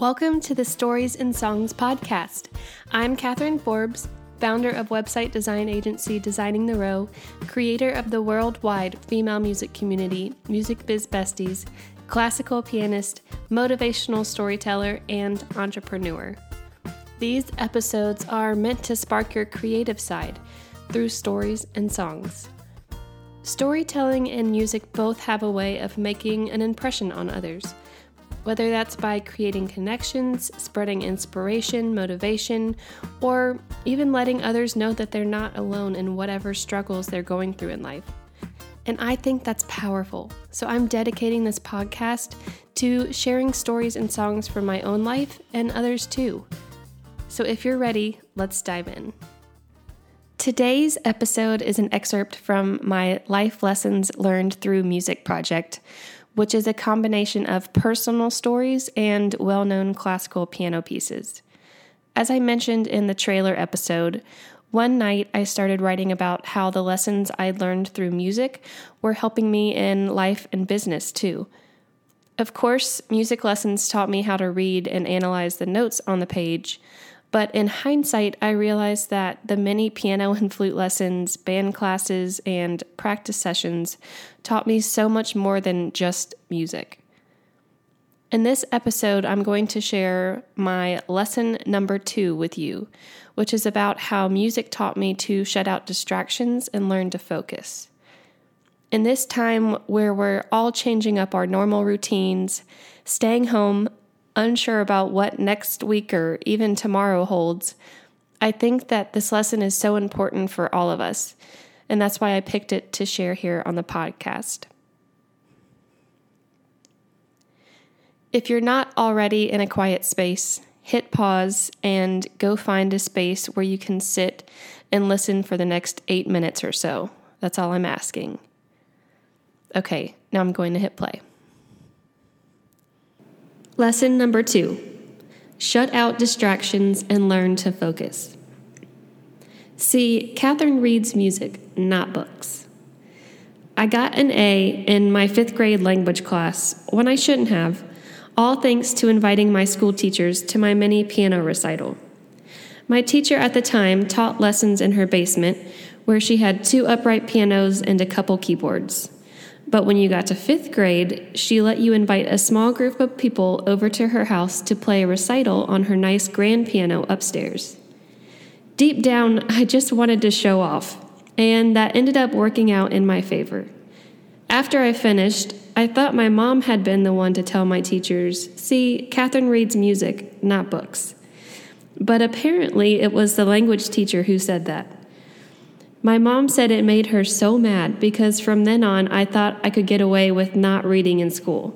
Welcome to the Stories and Songs podcast. I'm Katherine Forbes, founder of website design agency Designing the Row, creator of the worldwide female music community, Music Biz Besties, classical pianist, motivational storyteller, and entrepreneur. These episodes are meant to spark your creative side through stories and songs. Storytelling and music both have a way of making an impression on others, whether that's by creating connections, spreading inspiration, motivation, or even letting others know that they're not alone in whatever struggles they're going through in life. And I think that's powerful. So I'm dedicating this podcast to sharing stories and songs from my own life and others too. So if you're ready, let's dive in. Today's episode is an excerpt from my Life Lessons Learned Through Music project, which is a combination of personal stories and well known classical piano pieces. As I mentioned in the trailer episode, one night I started writing about how the lessons I'd learned through music were helping me in life and business too. Of course, music lessons taught me how to read and analyze the notes on the page, but in hindsight, I realized that the many piano and flute lessons, band classes, and practice sessions taught me so much more than just music. In this episode, I'm going to share my lesson number two with you, which is about how music taught me to shut out distractions and learn to focus. In this time where we're all changing up our normal routines, staying home, unsure about what next week or even tomorrow holds, I think that this lesson is so important for all of us, and that's why I picked it to share here on the podcast. If you're not already in a quiet space, hit pause and go find a space where you can sit and listen for the next eight minutes or so. That's all I'm asking. Okay, now I'm going to hit play. Lesson number two shut out distractions and learn to focus. See, Katherine reads music, not books. I got an A in my fifth grade language class when I shouldn't have, all thanks to inviting my school teachers to my mini piano recital. My teacher at the time taught lessons in her basement where she had two upright pianos and a couple keyboards. But when you got to fifth grade, she let you invite a small group of people over to her house to play a recital on her nice grand piano upstairs. Deep down, I just wanted to show off, and that ended up working out in my favor. After I finished, I thought my mom had been the one to tell my teachers, see, Katherine reads music, not books. But apparently, it was the language teacher who said that. My mom said it made her so mad because from then on I thought I could get away with not reading in school.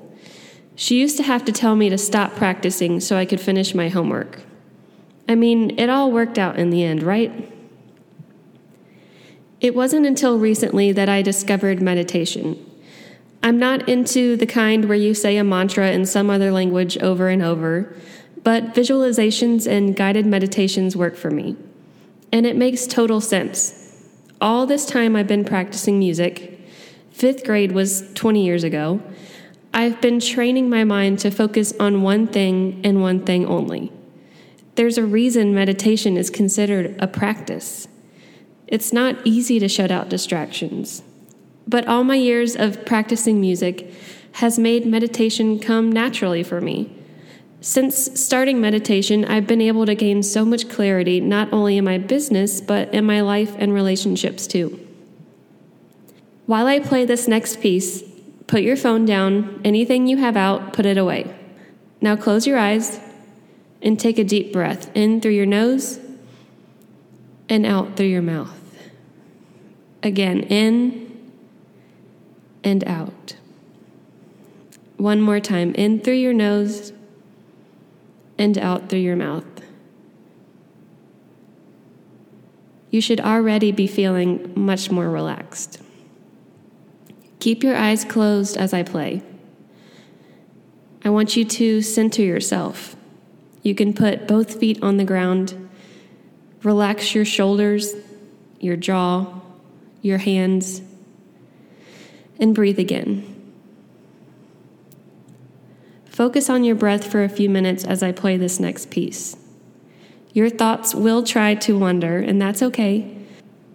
She used to have to tell me to stop practicing so I could finish my homework. I mean, it all worked out in the end, right? It wasn't until recently that I discovered meditation. I'm not into the kind where you say a mantra in some other language over and over, but visualizations and guided meditations work for me. And it makes total sense all this time I've been practicing music, fifth grade was 20 years ago, I've been training my mind to focus on one thing and one thing only. There's a reason meditation is considered a practice. It's not easy to shut out distractions. But all my years of practicing music has made meditation come naturally for me. Since starting meditation, I've been able to gain so much clarity, not only in my business, but in my life and relationships too. While I play this next piece, put your phone down, anything you have out, put it away. Now close your eyes and take a deep breath in through your nose and out through your mouth. Again, in and out. One more time, in through your nose and out through your mouth. You should already be feeling much more relaxed. Keep your eyes closed as I play. I want you to center yourself. You can put both feet on the ground, relax your shoulders, your jaw, your hands, and breathe again. Focus on your breath for a few minutes as I play this next piece. Your thoughts will try to wander, and that's okay.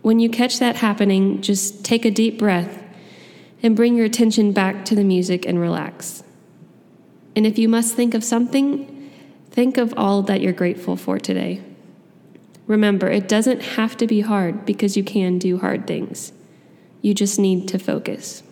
When you catch that happening, just take a deep breath and bring your attention back to the music and relax. And if you must think of something, think of all that you're grateful for today. Remember, it doesn't have to be hard because you can do hard things. You just need to focus.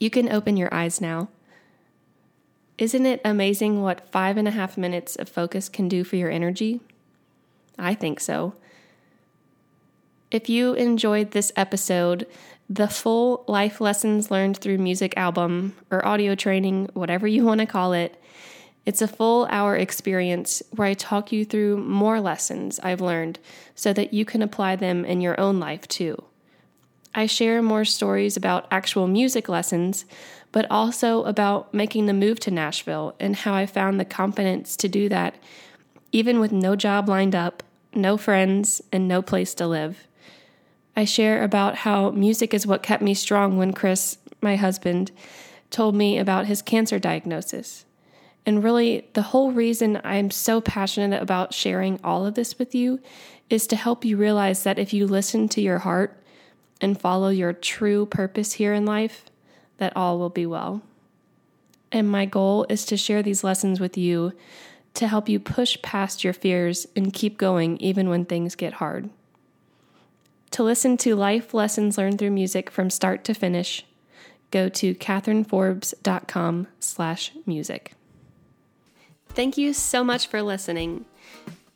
You can open your eyes now. Isn't it amazing what five and a half minutes of focus can do for your energy? I think so. If you enjoyed this episode, the full Life Lessons Learned Through Music album or audio training, whatever you want to call it, it's a full hour experience where I talk you through more lessons I've learned so that you can apply them in your own life too. I share more stories about actual music lessons, but also about making the move to Nashville and how I found the confidence to do that, even with no job lined up, no friends, and no place to live. I share about how music is what kept me strong when Chris, my husband, told me about his cancer diagnosis. And really, the whole reason I'm so passionate about sharing all of this with you is to help you realize that if you listen to your heart, and follow your true purpose here in life, that all will be well. And my goal is to share these lessons with you to help you push past your fears and keep going even when things get hard. To listen to life lessons learned through music from start to finish, go to katherineforbes.com slash music. Thank you so much for listening.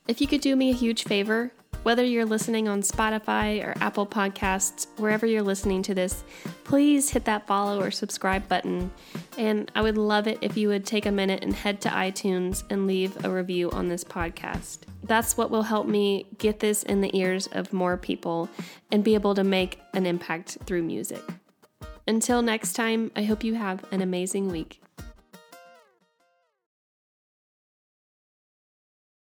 If you could do me a huge favor, whether you're listening on Spotify or Apple Podcasts, wherever you're listening to this, please hit that follow or subscribe button. And I would love it if you would take a minute and head to iTunes and leave a review on this podcast. That's what will help me get this in the ears of more people and be able to make an impact through music. Until next time, I hope you have an amazing week.